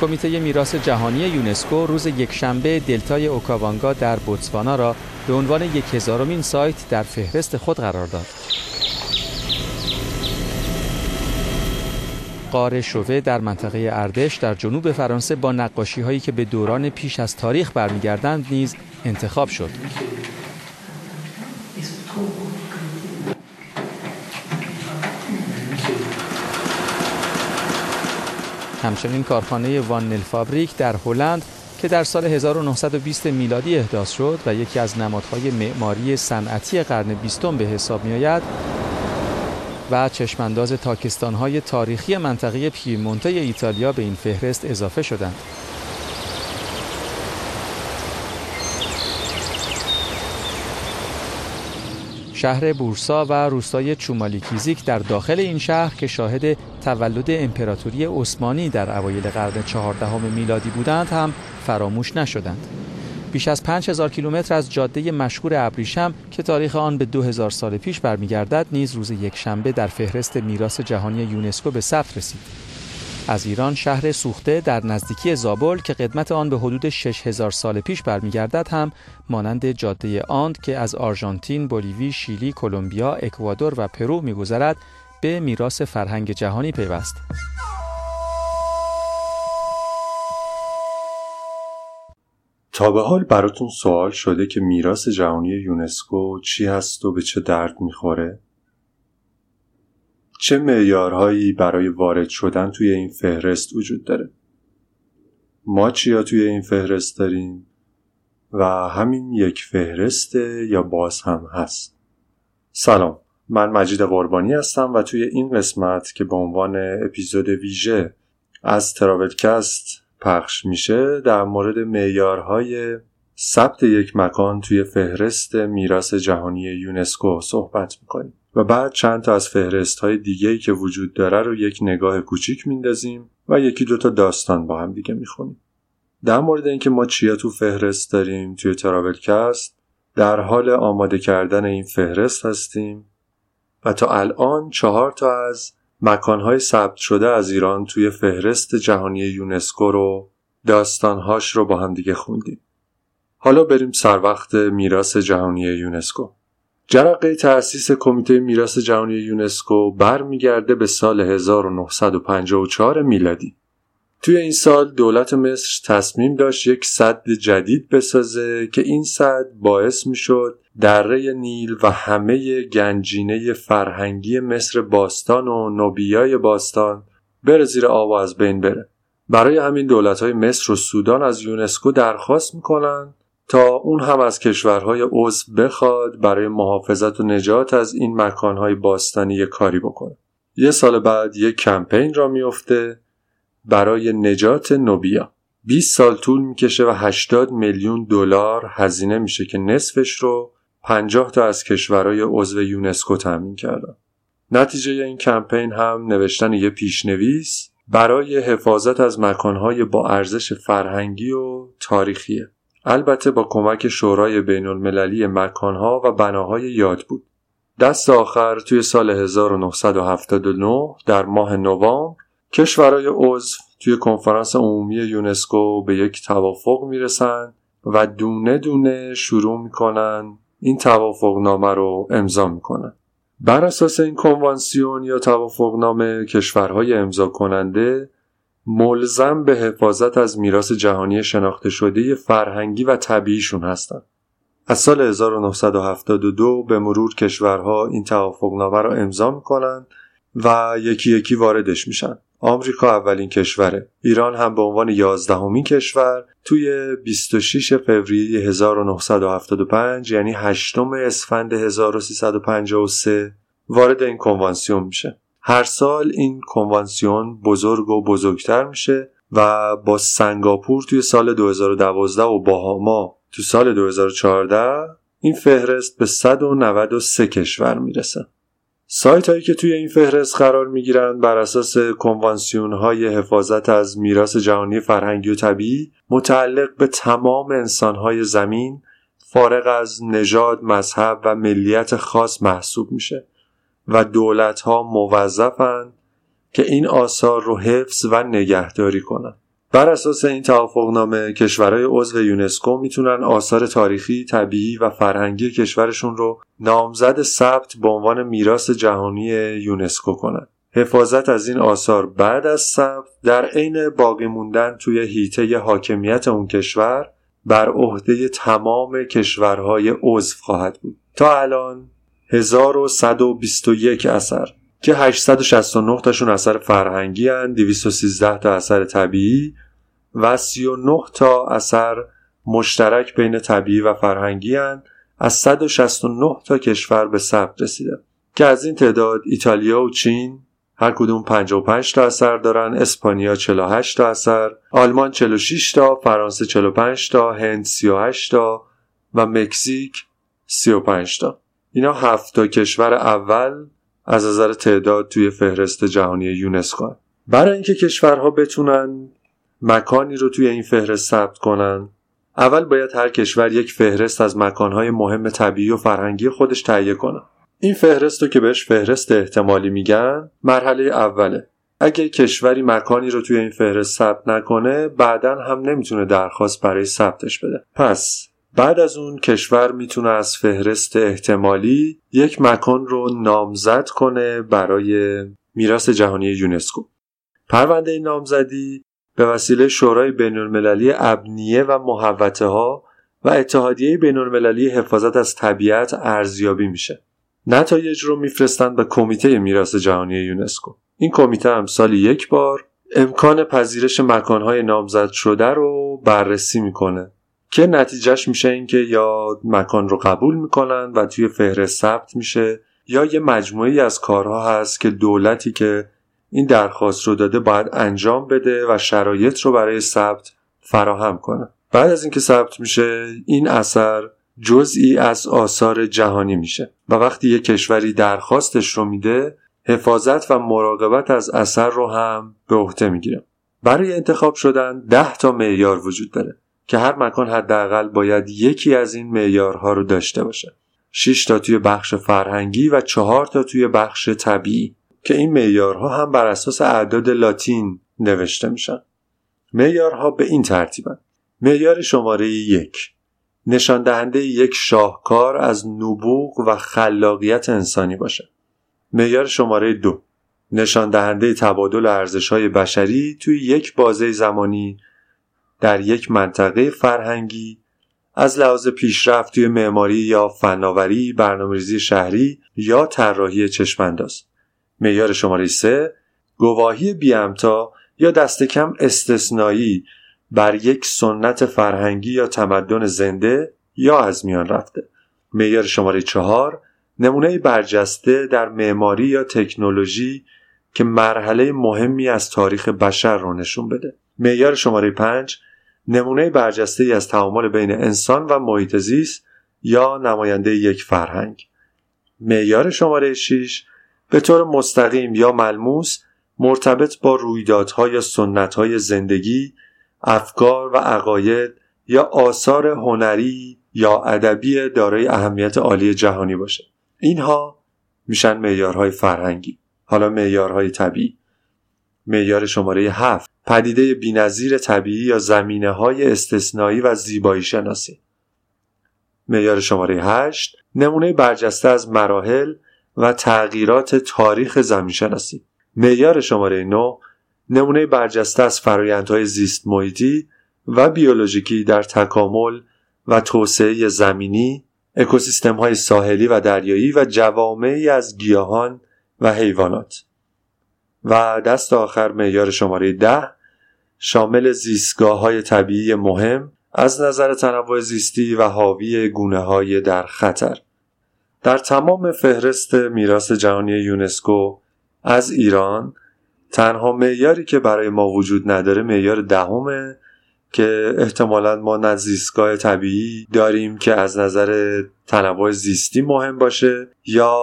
کمیته میراث جهانی یونسکو روز یکشنبه دلتای اوکاوانگا در بوتسوانا را به عنوان یک هزارمین سایت در فهرست خود قرار داد. قار شوه در منطقه اردش در جنوب فرانسه با نقاشی هایی که به دوران پیش از تاریخ برمیگردند نیز انتخاب شد. همچنین کارخانه وان فابریک در هلند که در سال 1920 میلادی احداث شد و یکی از نمادهای معماری صنعتی قرن بیستم به حساب می آید و چشمانداز تاکستانهای تاریخی منطقه پیمونته ایتالیا به این فهرست اضافه شدند. شهر بورسا و روستای چومالیکیزیک در داخل این شهر که شاهد تولد امپراتوری عثمانی در اوایل قرن چهاردهم میلادی بودند هم فراموش نشدند. بیش از 5000 کیلومتر از جاده مشهور ابریشم که تاریخ آن به 2000 سال پیش برمیگردد نیز روز یکشنبه در فهرست میراث جهانی یونسکو به ثبت رسید. از ایران شهر سوخته در نزدیکی زابل که قدمت آن به حدود 6000 سال پیش برمیگردد هم مانند جاده آند که از آرژانتین، بولیوی، شیلی، کلمبیا، اکوادور و پرو میگذرد به میراث فرهنگ جهانی پیوست. تا به حال براتون سوال شده که میراث جهانی یونسکو چی هست و به چه درد می‌خوره؟ چه معیارهایی برای وارد شدن توی این فهرست وجود داره؟ ما چیا توی این فهرست داریم؟ و همین یک فهرسته یا باز هم هست؟ سلام من مجید قربانی هستم و توی این قسمت که به عنوان اپیزود ویژه از تراولکست پخش میشه در مورد معیارهای ثبت یک مکان توی فهرست میراث جهانی یونسکو صحبت می‌کنیم و بعد چند تا از فهرست های دیگه که وجود داره رو یک نگاه کوچیک میندازیم و یکی دوتا داستان با هم دیگه می‌خونیم در مورد اینکه ما چیا تو فهرست داریم توی تراولکست در حال آماده کردن این فهرست هستیم و تا الان چهار تا از مکانهای ثبت شده از ایران توی فهرست جهانی یونسکو رو داستانهاش رو با هم دیگه خوندیم. حالا بریم سر وقت میراث جهانی یونسکو. جرقه تأسیس کمیته میراث جهانی یونسکو برمیگرده به سال 1954 میلادی. توی این سال دولت مصر تصمیم داشت یک صد جدید بسازه که این صد باعث می‌شد دره نیل و همه گنجینه فرهنگی مصر باستان و نوبیای باستان بره زیر آب از بین بره برای همین دولت های مصر و سودان از یونسکو درخواست می‌کنن تا اون هم از کشورهای عضو بخواد برای محافظت و نجات از این مکانهای باستانی کاری بکنه یه سال بعد یک کمپین را میفته برای نجات نوبیا 20 سال طول می‌کشه و 80 میلیون دلار هزینه میشه که نصفش رو 50 تا از کشورهای عضو یونسکو تامین کردن. نتیجه این کمپین هم نوشتن یه پیشنویس برای حفاظت از مکانهای با ارزش فرهنگی و تاریخیه. البته با کمک شورای بین المللی مکانها و بناهای یاد بود. دست آخر توی سال 1979 در ماه نوامبر کشورهای عضو توی کنفرانس عمومی یونسکو به یک توافق می‌رسن و دونه دونه شروع می‌کنن این توافقنامه رو امضا می‌کنن بر اساس این کنوانسیون یا توافقنامه کشورهای امضا کننده ملزم به حفاظت از میراث جهانی شناخته شده فرهنگی و طبیعیشون هستند. از سال 1972 به مرور کشورها این توافقنامه را امضا می‌کنن و یکی یکی واردش میشن. آمریکا اولین کشوره ایران هم به عنوان یازدهمین کشور توی 26 فوریه 1975 یعنی 8 اسفند 1353 وارد این کنوانسیون میشه هر سال این کنوانسیون بزرگ و بزرگتر میشه و با سنگاپور توی سال 2012 و باهاما تو سال 2014 این فهرست به 193 کشور می‌رسه. سایت هایی که توی این فهرست قرار می گیرند بر اساس کنوانسیون های حفاظت از میراث جهانی فرهنگی و طبیعی متعلق به تمام انسان های زمین فارغ از نژاد، مذهب و ملیت خاص محسوب میشه. و دولت ها موظفن که این آثار رو حفظ و نگهداری کنند. بر اساس این توافقنامه کشورهای عضو یونسکو می‌تونن آثار تاریخی، طبیعی و فرهنگی کشورشون رو نامزد ثبت به عنوان میراث جهانی یونسکو کنن. حفاظت از این آثار بعد از ثبت در عین باقی موندن توی هیته حاکمیت اون کشور بر عهده تمام کشورهای عضو خواهد بود. تا الان 1121 اثر که 869 تاشون اثر فرهنگی هن 213 تا اثر طبیعی و 39 تا اثر مشترک بین طبیعی و فرهنگی هن از 169 تا کشور به ثبت رسیده. که از این تعداد ایتالیا و چین هر کدوم 55 تا اثر دارن اسپانیا 48 تا اثر آلمان 46 تا فرانسه 45 تا هند 38 تا و مکزیک 35 تا. اینا هفت تا کشور اول از نظر تعداد توی فهرست جهانی یونسکو برای اینکه کشورها بتونن مکانی رو توی این فهرست ثبت کنن اول باید هر کشور یک فهرست از مکانهای مهم طبیعی و فرهنگی خودش تهیه کنه. این فهرست رو که بهش فهرست احتمالی میگن مرحله اوله. اگه کشوری مکانی رو توی این فهرست ثبت نکنه بعدا هم نمی‌تونه درخواست برای ثبتش بده. پس بعد از اون کشور می‌تونه از فهرست احتمالی یک مکان رو نامزد کنه برای میراث جهانی یونسکو. پرونده نامزدی به وسیله شورای بینالمللی ابنیه و محوطه ها و اتحادیه بینالمللی حفاظت از طبیعت ارزیابی میشه. نتایج رو میفرستند به کمیته میراث جهانی یونسکو. این کمیته هم سالی یک بار امکان پذیرش مکانهای نامزد شده رو بررسی می‌کنه. که نتیجهش میشه اینکه یا مکان رو قبول می‌کنن و توی فهرست ثبت میشه یا یه مجموعی از کارها هست که دولتی که این درخواست رو داده باید انجام بده و شرایط رو برای ثبت فراهم کنه. بعد از اینکه ثبت میشه این اثر جزئی از آثار جهانی میشه و وقتی یه کشوری درخواستش رو میده حفاظت و مراقبت از اثر رو هم به عهده می‌گیره. برای انتخاب شدن ده تا معیار وجود داره. که هر مکان حداقل باید یکی از این معیارها رو داشته باشه. 6 تا توی بخش فرهنگی و 4 تا توی بخش طبیعی که این معیارها هم بر اساس اعداد لاتین نوشته میشن. معیارها به این ترتیبن. معیار شماره یک. نشان دهنده یک شاهکار از نبوغ و خلاقیت انسانی باشه. معیار شماره دو. نشان دهنده تبادل ارزش های بشری توی یک بازه زمانی در یک منطقه فرهنگی از لحاظ پیشرفت توی معماری یا فناوری، برنامه‌ریزی شهری یا طراحی چشمانداز. معیار شماره 3 گواهی بیامتا یا دست کم استثنایی بر یک سنت فرهنگی یا تمدن زنده یا از میان رفته. معیار شماره 4 نمونه برجسته در معماری یا تکنولوژی که مرحله مهمی از تاریخ بشر رو نشون بده. معیار شماره 5 نمونه برجسته ای از تعامل بین انسان و محیط زیست یا نماینده یک فرهنگ. معیار شماره 6 به طور مستقیم یا ملموس مرتبط با رویدادها یا سنتهای زندگی افکار و عقاید یا آثار هنری یا ادبی دارای اهمیت عالی جهانی باشه. اینها میشن معیارهای فرهنگی حالا معیارهای طبیعی. معیار شماره 7 پدیده بینظیر طبیعی یا زمینه های استثنایی و زیبایی شناسی. معیار شماره 8 نمونه برجسته از مراحل و تغییرات تاریخ زمین شناسی معیار شماره 9 نمونه برجسته از فرایندهای زیست محیطی و بیولوژیکی در تکامل و توسعه زمینی اکوسیستم های ساحلی و دریایی و جوامعی از گیاهان و حیوانات. و دست آخر معیار شماره ده شامل زیستگاه های طبیعی مهم از نظر تنوع زیستی و حاوی گونه های در خطر. در تمام فهرست میراث جهانی یونسکو از ایران تنها معیاری که برای ما وجود نداره معیار دهمه که احتمالا ما نه زیستگاه طبیعی داریم که از نظر تنوع زیستی مهم باشه یا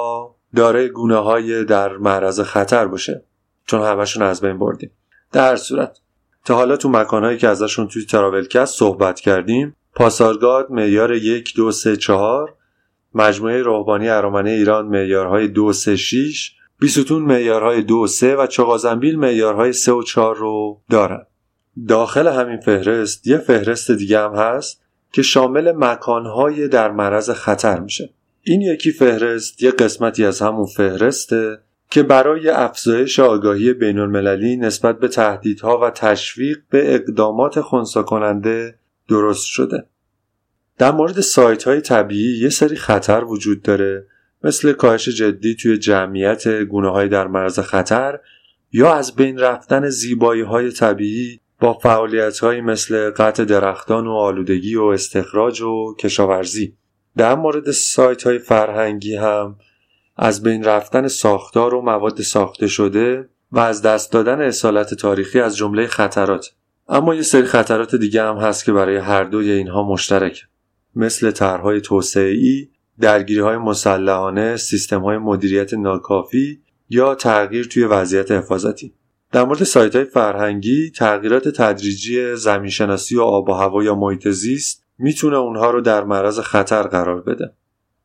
داره گونه های در معرض خطر باشه. چون همشون از بین بردیم. در صورت تا حالا تو مکانهایی که ازشون توی تراولکست صحبت کردیم پاسارگاد معیار یک دو سه چهار مجموعه روحانی ارامنه ایران معیارهای دو سه شیش بیستون معیارهای دو سه و چغازنبیل معیارهای سه و چهار رو دارن. داخل همین فهرست یه فهرست دیگه هم هست که شامل مکانهای در معرض خطر میشه. این یکی فهرست یه قسمتی از همون فهرسته که برای افزایش آگاهی بین المللی نسبت به تهدیدها و تشویق به اقدامات خونسا کننده درست شده. در مورد سایت های طبیعی یه سری خطر وجود داره مثل کاهش جدی توی جمعیت گونه های در مرز خطر یا از بین رفتن زیبایی های طبیعی با فعالیت های مثل قطع درختان و آلودگی و استخراج و کشاورزی در مورد سایت های فرهنگی هم از بین رفتن ساختار و مواد ساخته شده و از دست دادن اصالت تاریخی از جمله خطرات اما یه سری خطرات دیگه هم هست که برای هر دوی اینها مشترک مثل طرحهای توسعه‌ای، درگیری‌های مسلحانه، سیستم‌های مدیریت ناکافی یا تغییر توی وضعیت حفاظتی. در مورد سایت های فرهنگی تغییرات تدریجی زمینشناسی و آب و هوا یا محیط زیست می‌تونه اونها رو در معرض خطر قرار بده.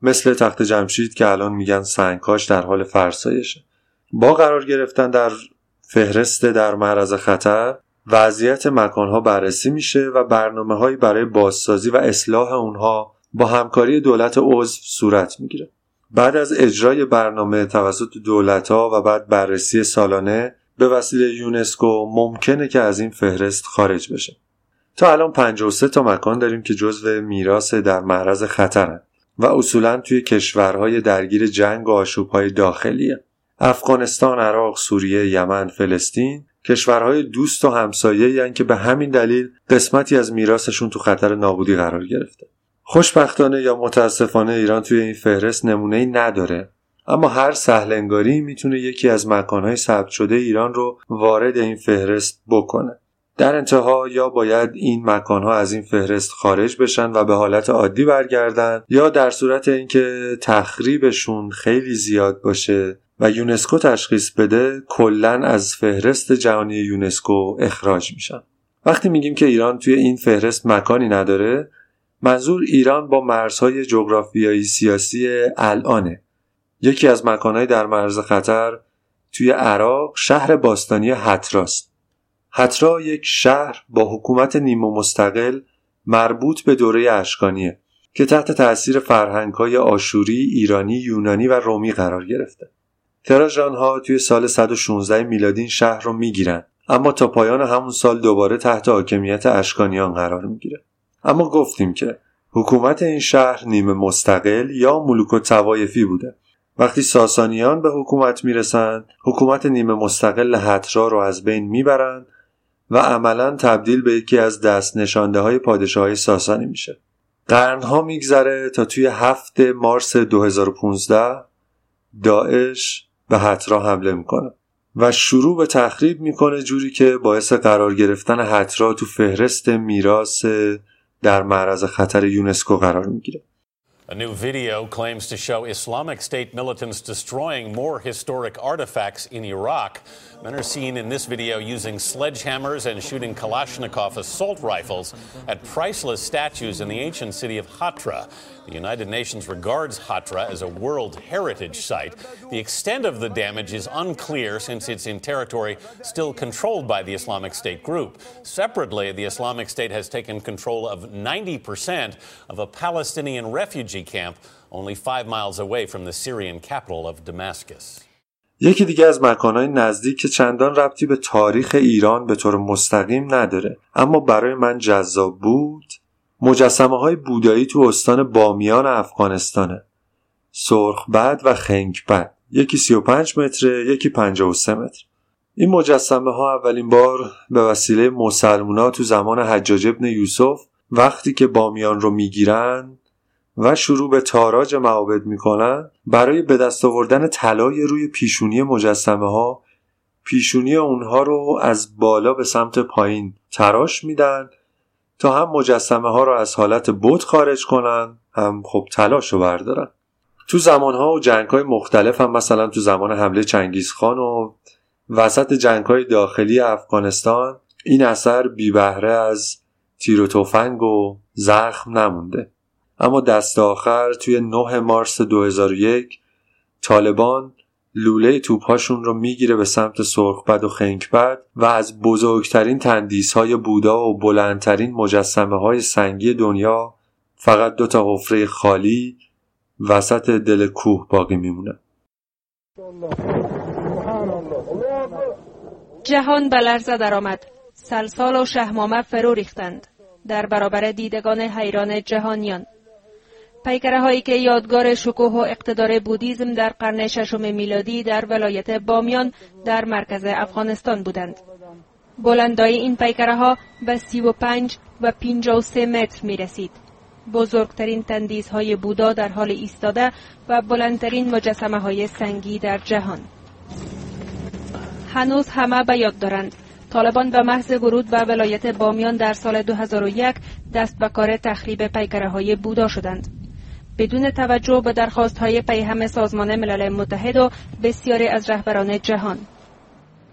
مثل تخت جمشید که الان میگن سنگکاش در حال فرسایشه. با قرار گرفتن در فهرست در معرض خطر وضعیت مکانها بررسی میشه و برنامه هایی برای بازسازی و اصلاح اونها با همکاری دولت عضو صورت می‌گیره. بعد از اجرای برنامه توسط دولت ها و بعد بررسی سالانه به وسیله یونسکو ممکنه که از این فهرست خارج بشه. تا الان 53 تا مکان داریم که جزو میراث در معرض خطرن. و اصولا توی کشورهای درگیر جنگ و آشوبهای داخلیه افغانستان، عراق، سوریه، یمن، فلسطین کشورهای دوست و همسایه یعنی که به همین دلیل قسمتی از میراثشون تو خطر نابودی قرار گرفته. خوشبختانه یا متاسفانه ایران توی این فهرست نمونه ای نداره اما هر سهلنگاری می‌تونه یکی از مکانهای ثبت شده ایران رو وارد این فهرست بکنه. در انتها یا باید این مکانها از این فهرست خارج بشن و به حالت عادی برگردن یا در صورت اینکه تخریبشون خیلی زیاد باشه و یونسکو تشخیص بده کلا از فهرست جهانی یونسکو اخراج میشن. وقتی میگیم که ایران توی این فهرست مکانی نداره منظور ایران با مرزهای جغرافیایی سیاسی الانه. یکی از مکانهای در مرز خطر توی عراق شهر باستانی حتراست. حترا یک شهر با حکومت نیمه مستقل مربوط به دوره اشکانیه که تحت تأثیر فرهنگهای آشوری، ایرانی، یونانی و رومی قرار گرفته. تراژانها توی سال 116 میلادی این شهر رو می‌گیرن اما تا پایان همون سال دوباره تحت حاکمیت اشکانیان قرار می‌گیره. اما گفتیم که حکومت این شهر نیمه مستقل یا ملوک و توایفی بوده. وقتی ساسانیان به حکومت می‌رسند، حکومت نیمه مستقل حترا رو از بین می‌برند و عملا تبدیل به یکی از دست نشانده های پادشاه های ساسانی میشه. قرنها میگذره تا توی هفت مارس 2015 داعش به حترا حمله می‌کنه و شروع به تخریب می‌کنه جوری که باعث قرار گرفتن حترا تو فهرست میراث در معرض خطر یونسکو قرار می‌گیره. A new video claims to show Islamic State militants destroying more historic artifacts in Iraq. Men are seen in this video using sledgehammers and shooting Kalashnikov assault rifles at priceless statues in the ancient city of Hatra. The United Nations regards Hatra as a World Heritage Site. The extent of the damage is unclear since it's in territory still controlled by the Islamic State group. Separately, the Islamic State has taken control of 90% of a Palestinian refugee camp only five miles away from the Syrian capital of Damascus. یکی دیگه از مکانهای نزدیک که چندان ربطی به تاریخ ایران به طور مستقیم نداره. اما برای من جذاب بود مجسمه های بودایی تو استان بامیان افغانستانه. بد و بد. یکی 35 متره یکی 53 متر. این مجسمه ها اولین بار به وسیله مسلمونا تو زمان حجاج ابن یوسف وقتی که بامیان رو می‌گیرن و شروع به تاراج معابد می‌کنن برای به دست آوردن طلای روی پیشونی مجسمه ها پیشونی اونها رو از بالا به سمت پایین تراش میدن تا هم مجسمه ها رو از حالت بود خارج کنن هم خب تلاش رو بردارن. تو زمان ها و جنگ های مختلف هم مثلا تو زمان حمله چنگیز خان و وسط جنگ های داخلی افغانستان این اثر بی بهره از تیر و تفنگ و زخم نمونده. اما دست آخر توی 9 مارس 2001 طالبان لوله توپهاشون رو می‌گیره به سمت سرخبد و خنکبد و از بزرگترین های بودا و بلندترین مجسمه های سنگی دنیا فقط دو تا حفره خالی وسط دل کوه باقی میمونه. جهان به لرزه درآمد. سلسال و شهمامه فرو ریختند. در برابر دیدگان حیران جهانیان. پیکره هایی که یادگار شکوه و اقتدار بودیزم در قرن ششم میلادی در ولایت بامیان در مرکز افغانستان بودند. بلندای این پیکره ها به سی و پنج و پینجا و سه متر می رسید. بزرگترین تندیس های بودا در حال ایستاده و بلندترین مجسمه های سنگی در جهان. هنوز همه به یاد دارند. طالبان به محض ورود به ولایت بامیان در سال 2001 دست به کار تخریب پیکره های بودا شدند. بدون توجه به درخواست های پیهم سازمان ملل متحد و بسیاری از رهبران جهان.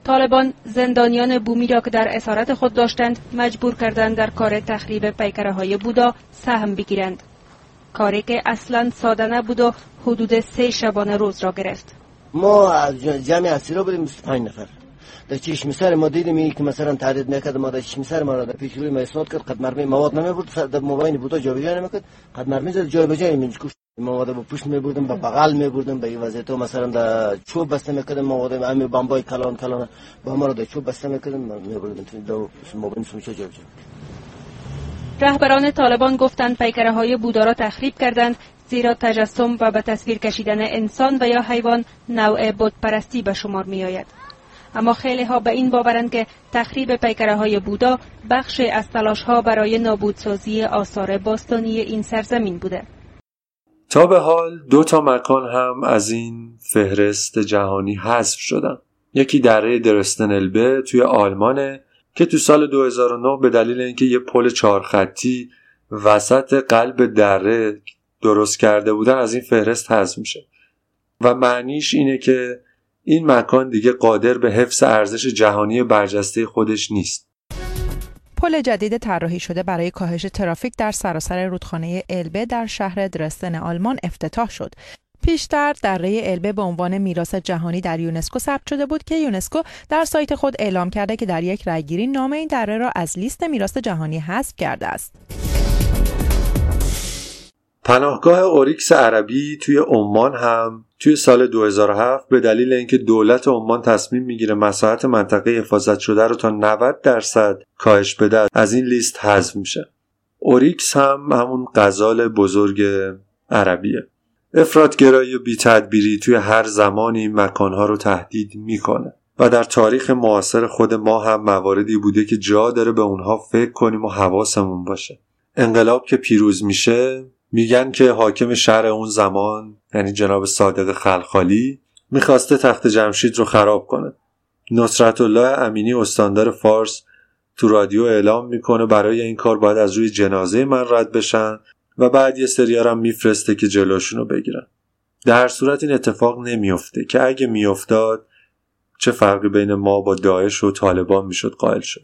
طالبان زندانیان بومی را که در اسارت خود داشتند مجبور کردند در کار تخریب پیکره های بودا سهم بگیرند. کاری که اصلا ساده نبود و حدود سه شبانه روز را گرفت. ما از جمع اسیرا بودیم 25 نفر. در چشم سر ما دیدیم که مثلا تعدید می‌کرد ما در چشم سر ما را در پیش روی ما اسناد کرد قد مرمی مواد نمی بود در موبایل بودا جابجا نمی‌کرد قد مرمی زد من کشت مواد با پشت می با بغل می بردم به وضعیت مثلا در چوب بسته می‌کردم مواد امی بمبای کلان کلان با ما را در چوب بسته می‌کردم می بردم تو موبایل سوچه جابجا رهبران طالبان گفتند پیکره های بودا را تخریب کردند زیرا تجسم و به تصویر کشیدن انسان و یا حیوان نوع بودپرستی به شمار می آید. اما خیلی ها به این باورند که تخریب پیکره های بودا بخش از تلاش ها برای نابودسازی آثار باستانی این سرزمین بوده. تا به حال دو تا مکان هم از این فهرست جهانی حذف شدن. یکی دره درستنلبه توی آلمانه که تو سال 2009 به دلیل اینکه یه پل چهارخطی وسط قلب دره درست کرده بودن از این فهرست حذف میشه و معنیش اینه که این مکان دیگه قادر به حفظ ارزش جهانی برجسته خودش نیست. پل جدید طراحی شده برای کاهش ترافیک در سراسر رودخانه البه در شهر درستن آلمان افتتاح شد. پیشتر دره البه به عنوان میراث جهانی در یونسکو ثبت شده بود که یونسکو در سایت خود اعلام کرده که در یک رأیگیری نام این دره را از لیست میراث جهانی حذف کرده است. پناهگاه اوریکس عربی توی عمان هم توی سال 2007 به دلیل اینکه دولت عمان تصمیم می‌گیره مساحت منطقه حفاظت شده رو تا 90 درصد کاهش بده از این لیست حذف میشه. اوریکس هم همون غزال بزرگ عربیه. افراط‌گرایی و بیتدبیری توی هر زمانی مکانها رو تهدید می‌کنه و در تاریخ معاصر خود ما هم مواردی بوده که جا داره به اونها فکر کنیم و حواسمون باشه. انقلاب که پیروز میشه میگن که حاکم شهر اون زمان یعنی جناب صادق خلخالی می‌خواسته تخت جمشید رو خراب کنه. نصرت الله امینی استاندار فارس تو رادیو اعلام می‌کنه برای این کار باید از روی جنازه من رد بشن و بعد یه سریار هم میفرسته که جلوشون رو بگیرن. در صورت این اتفاق نمیافته که اگه میافتاد چه فرقی بین ما با داعش و طالبان می‌شد؟ قائل شد.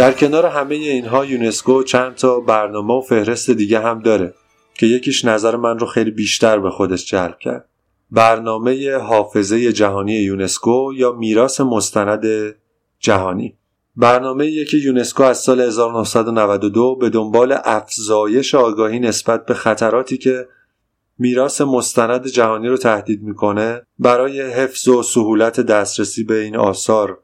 در کنار همه اینها یونسکو چند تا برنامه و فهرست دیگه هم داره که یکیش نظر من رو خیلی بیشتر به خودش جلب کرد. برنامه حافظه جهانی یونسکو یا میراث مستند جهانی. برنامه که یونسکو از سال 1992 به دنبال افزایش آگاهی نسبت به خطراتی که میراث مستند جهانی رو تهدید می‌کنه برای حفظ و سهولت دسترسی به این آثار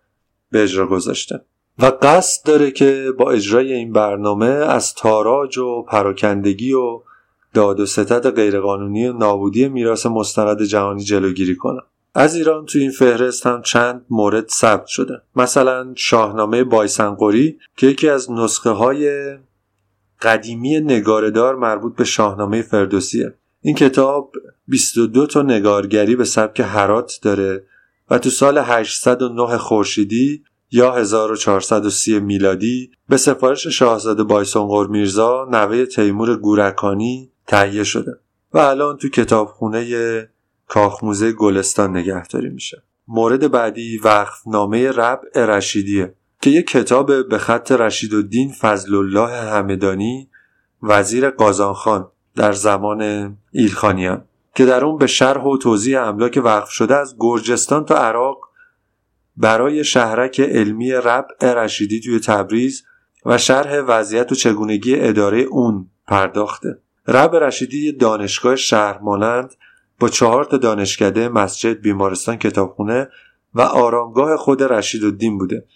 به اجرا گذاشته. و قصد داره که با اجرای این برنامه از تاراج و پراکندگی و داد و ستد غیرقانونی و نابودی میراث مستند جهانی جلوگیری کنه. از ایران تو این فهرست هم چند مورد ثبت شده مثلا شاهنامه بایسنقوری که یکی از نسخه های قدیمی نگاردار مربوط به شاهنامه فردوسیه. این کتاب 22 تا نگارگری به سبک هرات داره و تو سال 809 خورشیدی یا 1430 میلادی به سفارش شاهزاده بایسونقور میرزا نوه تیمور گورکانی تهیه شده و الان تو کتابخونه کاخموزه گلستان نگهداری میشه. مورد بعدی وقف نامه ربع رشیدیه که یک کتاب به خط رشید الدین فضل الله همدانی وزیر قازانخان در زمان ایلخانیان که در اون به شرح و توضیح املاک وقف شده از گرجستان تا عراق برای شهرک علمی ربع رشیدی توی تبریز و شرح وضعیت و چگونگی اداره اون پرداخته. ربع رشیدی دانشگاه شهر مانند با چهار تا دانشکده مسجد بیمارستان کتابخونه و آرامگاه خود رشید الدین بوده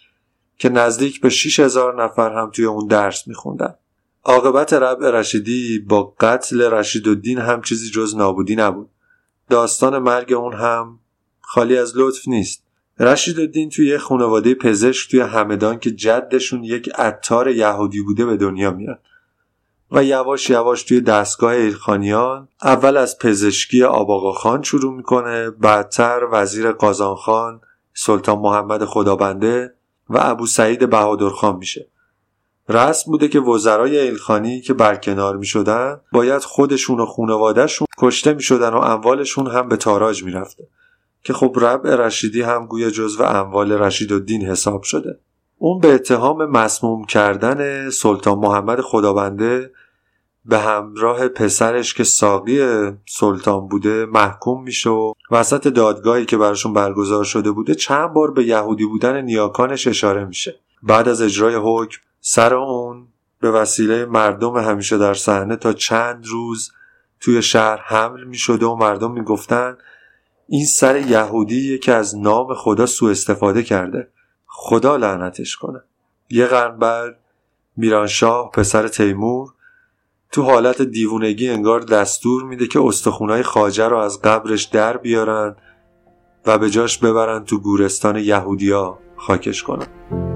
که نزدیک به 6000 نفر هم توی اون درس میخوندن. عاقبت ربع رشیدی با قتل رشید الدین هم چیزی جز نابودی نبود. داستان مرگ اون هم خالی از لطف نیست. رشید الدین توی یه خانواده پزشک توی همدان که جدشون یک عطار یهودی بوده به دنیا میاد و یواش یواش توی دستگاه ایلخانیان اول از پزشکی آباقا خان شروع می‌کنه بعدتر وزیر قازان سلطان محمد خدابنده و ابو سعید بهادرخان میشه رسم بوده که وزرای ایلخانی که برکنار می شدن باید خودشون و خونوادهشون کشته می شدن و اموالشون هم به تاراج می رفته. که خب ربع رشیدی هم گویا جزو اموال رشید الدین حساب شده. اون به اتهام مسموم کردن سلطان محمد خدابنده به همراه پسرش که ساقی سلطان بوده محکوم میشه و وسط دادگاهی که براشون برگزار شده بوده چند بار به یهودی بودن نیاکانش اشاره میشه. بعد از اجرای حکم سر اون به وسیله مردم همیشه در صحنه تا چند روز توی شهر حمل می شده و مردم می گفتن این سر یهودی که از نام خدا سوء استفاده کرده. خدا لعنتش کنه. یه قرن بعد میرانشاه پسر تیمور تو حالت دیوونگی انگار دستور میده که استخونای خاجه رو از قبرش در بیارن و به جاش ببرن تو گورستان یهودیا خاکش کنن.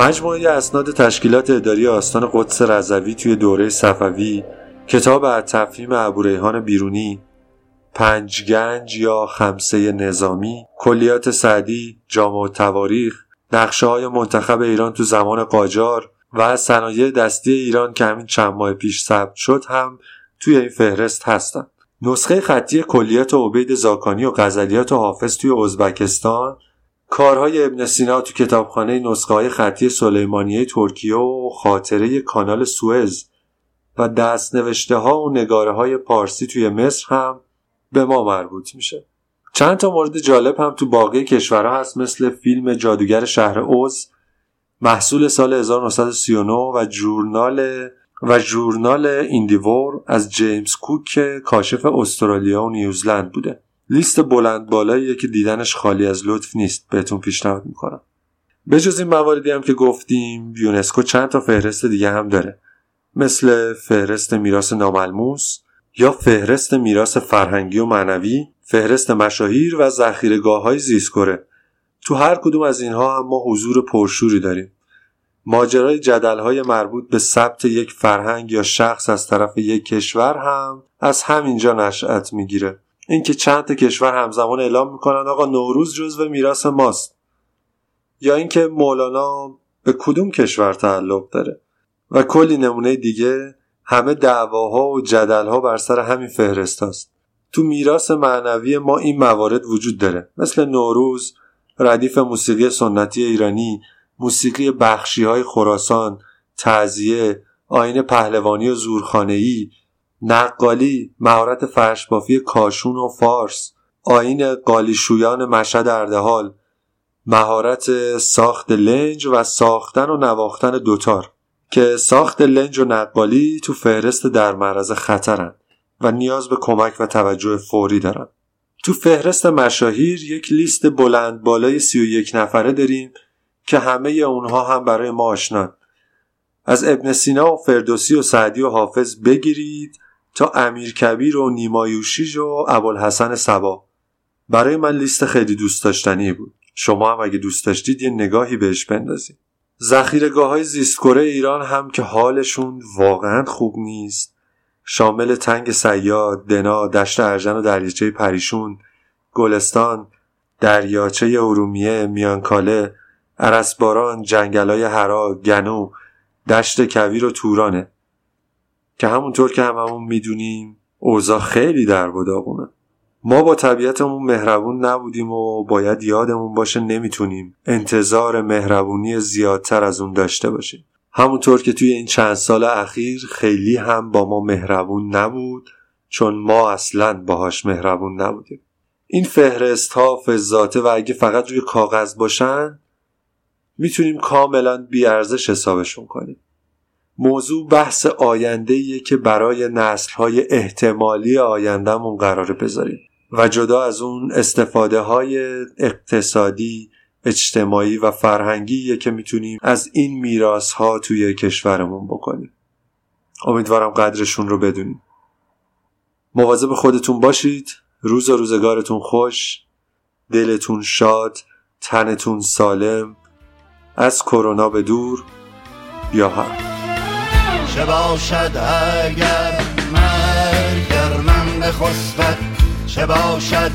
مجموعه اسناد تشکیلات اداری آستان قدس رضوی توی دوره صفوی کتاب از تفهیم ابوریحان بیرونی پنجگنج یا خمسه نظامی کلیات سعدی جامع تواریخ نقشه های منتخب ایران تو زمان قاجار و صنایع دستی ایران که همین چند ماه پیش ثبت شد هم توی این فهرست هستن نسخه خطی کلیات عبید زاکانی و غزلیات و حافظ توی ازبکستان کارهای ابن سینا تو کتابخانه نسخه های خطی سلیمانیه ترکیه و خاطره کانال سوئز و دست نوشته ها و نگاره های پارسی توی مصر هم به ما مربوط میشه. چند تا مورد جالب هم تو باقی کشورها هست مثل فیلم جادوگر شهر اوز محصول سال 1939 و جورنال و جورنال ایندیور از جیمز کوک که کاشف استرالیا و نیوزلند بوده. لیست بلند بالایی که دیدنش خالی از لطف نیست. بهتون پیشنهاد می‌کنم. جز این مواردی هم که گفتیم یونسکو چند تا فهرست دیگه هم داره. مثل فهرست میراث ناملموس یا فهرست میراث فرهنگی و معنوی فهرست مشاهیر و ذخیرهگاه های زیستگره تو هر کدوم از اینها هم ما حضور پرشوری داریم. ماجرای جدل های مربوط به ثبت یک فرهنگ یا شخص از طرف یک کشور هم از همینجا نشأت می‌گیره. اینکه چند تا کشور همزمان اعلام می‌کنن آقا نوروز جزو میراث ماست. یا اینکه مولانا به کدوم کشور تعلق داره؟ و کلی نمونه دیگه همه دعواها و جدلها بر سر همین فهرست هست. تو میراث معنوی ما این موارد وجود داره. مثل نوروز ردیف موسیقی سنتی ایرانی موسیقی بخشی های خراسان تعذیه آین پهلوانی و زورخانهی نقالی مهارت فرشبافی کاشون و فارس آین قالیشویان مشهد اردهال مهارت ساخت لنج و ساختن و نواختن دوتار که ساخت لنج و نقالی تو فهرست در معرض خطرن و نیاز به کمک و توجه فوری دارن. تو فهرست مشاهیر یک لیست بلند بالای سی و یک نفره داریم که همه اونها هم برای ما آشنان. از ابن سینا و فردوسی و سعدی و حافظ بگیرید تا امیر کبیر و نیمایوشیج و ابوالحسن سبا. برای من لیست خیلی دوست داشتنی بود. شما هم اگه دوست داشتید یه نگاهی بهش بندازید. زخیرگاه های زیستکره ایران هم که حالشون واقعا خوب نیست. شامل تنگ سیاد، دنا، دشت ارژن و دریاچه پریشون، گلستان، دریاچه ارومیه، میانکاله، عرسباران، جنگلای هرا، گنو، دشت کویر و تورانه. که همونطور که هممون می‌دونیم اوضاع خیلی در بداغونه ما با طبیعتمون مهربون نبودیم و باید یادمون باشه نمی‌تونیم انتظار مهربونی زیادتر از اون داشته باشیم. همونطور که توی این چند سال اخیر خیلی هم با ما مهربون نبود چون ما اصلا باهاش مهربون نبودیم. این فهرست ها فضاته و اگه فقط روی کاغذ باشن می‌تونیم کاملا بیارزش حسابشون کنیم. موضوع بحث آینده که برای نسل های احتمالی آیندهمون قرار بذاریم و جدا از اون استفاده های اقتصادی اجتماعی و فرهنگی که می‌تونیم از این میراث ها توی کشورمون بکنیم. امیدوارم قدرشون رو بدونیم. مواظب خودتون باشید. روز و روزگارتون خوش. دلتون شاد. تنتون سالم. از کرونا به دور یا هم چه باشد اگر مرگ در من بخسبد چه باشد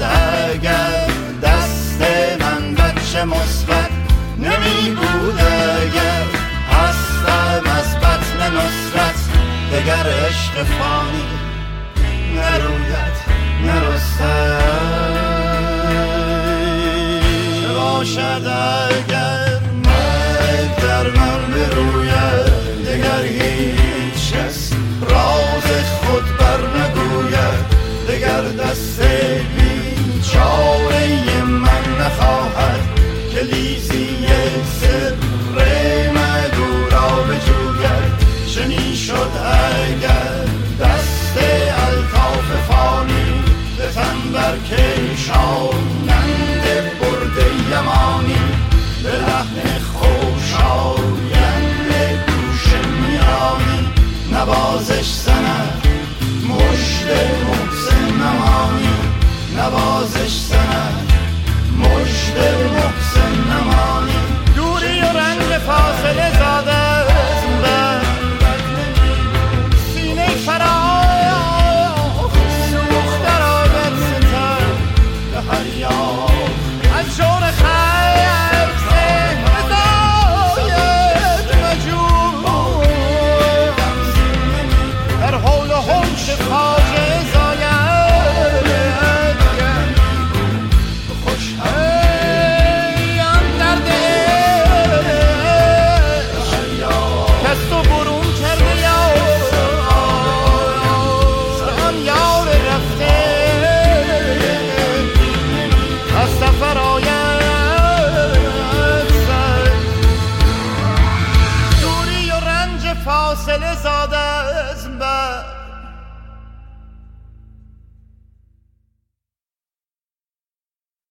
اگر دست من بچه مثبت؟ نمی بود اگر هستم از بطن نصرت؟ دگر عشق فانی نروید